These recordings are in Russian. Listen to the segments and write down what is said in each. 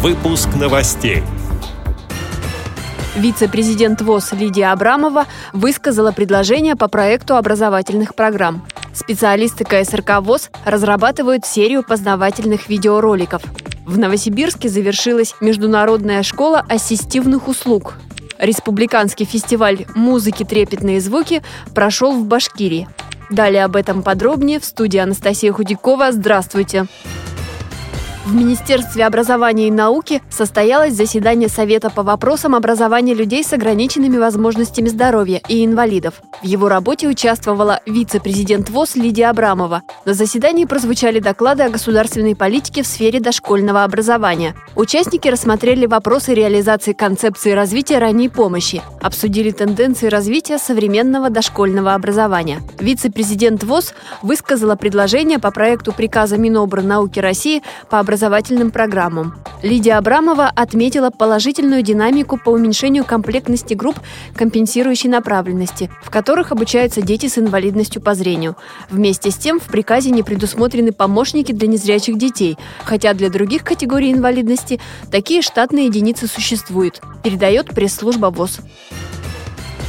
Выпуск новостей. Вице-президент ВОЗ Лидия Абрамова высказала предложение по проекту образовательных программ. Специалисты КСРК ВОЗ разрабатывают серию познавательных видеороликов. В Новосибирске завершилась Международная школа ассистивных услуг. Республиканский фестиваль музыки «Трепетные звуки» прошел в Башкирии. Далее об этом подробнее в студии Анастасия Худякова. Здравствуйте! Здравствуйте! В Министерстве образования и науки состоялось заседание Совета по вопросам образования людей с ограниченными возможностями здоровья и инвалидов. В его работе участвовала вице-президент ВОЗ Лидия Абрамова. На заседании прозвучали доклады о государственной политике в сфере дошкольного образования. Участники рассмотрели вопросы реализации концепции развития ранней помощи, обсудили тенденции развития современного дошкольного образования. Вице-президент ВОЗ высказала предложение по проекту приказа Минобрнауки России по образованию образовательным программам. Лидия Абрамова отметила положительную динамику по уменьшению комплектности групп компенсирующей направленности, в которых обучаются дети с инвалидностью по зрению. Вместе с тем в приказе не предусмотрены помощники для незрячих детей, хотя для других категорий инвалидности такие штатные единицы существуют, передает пресс-служба ВОЗ.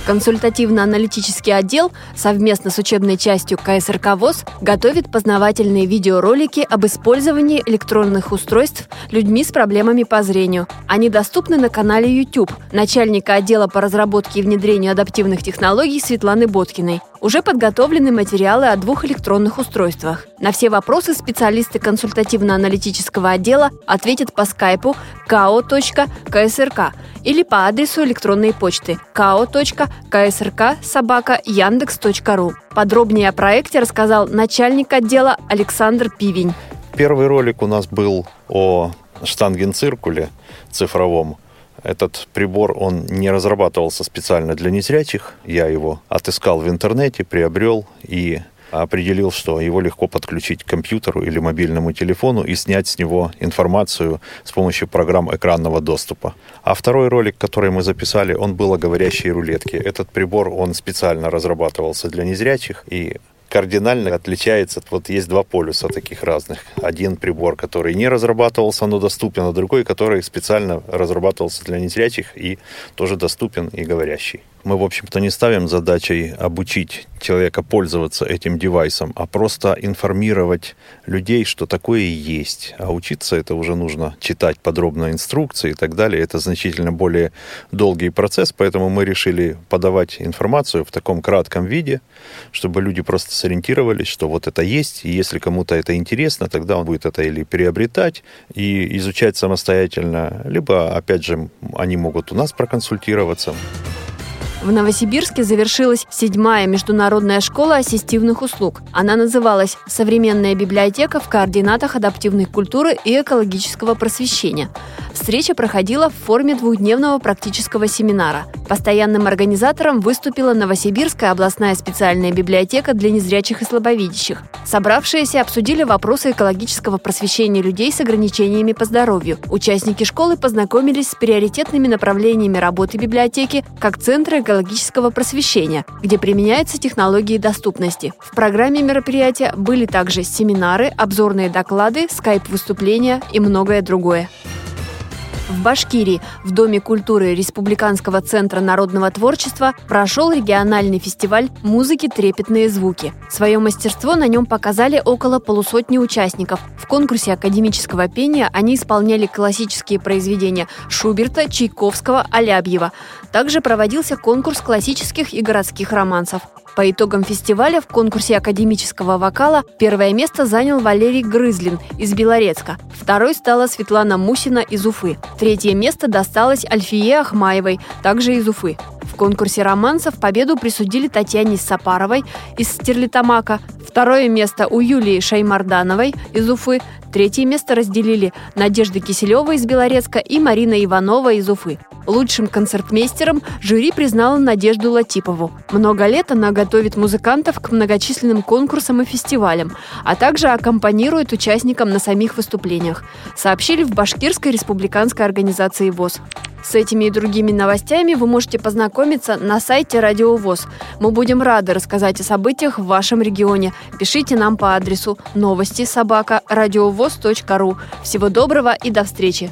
Консультативно-аналитический отдел совместно с учебной частью КСРК ВОЗ готовит познавательные видеоролики об использовании электронных устройств людьми с проблемами по зрению. Они доступны на канале YouTube начальника отдела по разработке и внедрению адаптивных технологий Светланы Боткиной. Уже подготовлены материалы о двух электронных устройствах. На все вопросы специалисты консультативно-аналитического отдела ответят по скайпу kao.ksrk или по адресу электронной почты kao.ksrk.собака.яндекс.ру. Подробнее о проекте рассказал начальник отдела Александр Пивень. Первый ролик у нас был о штангенциркуле цифровом. Этот прибор, он не разрабатывался специально для незрячих. Я его отыскал в интернете, приобрел и определил, что его легко подключить к компьютеру или мобильному телефону и снять с него информацию с помощью программ экранного доступа. А второй ролик, который мы записали, он был о говорящей рулетке. Этот прибор, он специально разрабатывался для незрячих, и кардинально отличается. Вот есть два полюса таких разных. Один прибор, который не разрабатывался, но доступен, а другой, который специально разрабатывался для незрячих и тоже доступен и говорящий. Мы, в общем-то, не ставим задачей обучить человека пользоваться этим девайсом, а просто информировать людей, что такое есть. А учиться это уже нужно читать подробно инструкции и так далее. Это значительно более долгий процесс, поэтому мы решили подавать информацию в таком кратком виде, чтобы люди просто сориентировались, что вот это есть, и если кому-то это интересно, тогда он будет это или приобретать и изучать самостоятельно, либо, опять же, они могут у нас проконсультироваться. В Новосибирске завершилась седьмая международная школа ассистивных услуг. Она называлась «Современная библиотека в координатах адаптивной культуры и экологического просвещения». Встреча проходила в форме двухдневного практического семинара. Постоянным организатором выступила Новосибирская областная специальная библиотека для незрячих и слабовидящих. Собравшиеся обсудили вопросы экологического просвещения людей с ограничениями по здоровью. Участники школы познакомились с приоритетными направлениями работы библиотеки как центра экологического просвещения, где применяются технологии доступности. В программе мероприятия были также семинары, обзорные доклады, скайп-выступления и многое другое. В Башкирии в Доме культуры Республиканского центра народного творчества прошел региональный фестиваль музыки «Трепетные звуки». Свое мастерство на нем показали около полусотни участников. В конкурсе академического пения они исполняли классические произведения Шуберта, Чайковского, Алябьева. Также проводился конкурс классических и городских романсов. По итогам фестиваля в конкурсе академического вокала первое место занял Валерий Грызлин из Белорецка. Второй стала Светлана Мусина из Уфы. Третье место досталось Альфие Ахмаевой, также из Уфы. В конкурсе романсов победу присудили Татьяне Сапаровой из Стерлитамака, второе место у Юлии Шаймардановой из Уфы, третье место разделили Надежда Киселева из Белорецка и Марина Иванова из Уфы. Лучшим концертмейстером жюри признала Надежду Латипову. Много лет она готовит музыкантов к многочисленным конкурсам и фестивалям, а также аккомпанирует участникам на самих выступлениях, сообщили в Башкирской республиканской организации ВОЗ. С этими и другими новостями вы можете познакомиться на сайте Радио ВОЗ. Мы будем рады рассказать о событиях в вашем регионе. Пишите нам по адресу новости собака ру. Всего доброго и до встречи!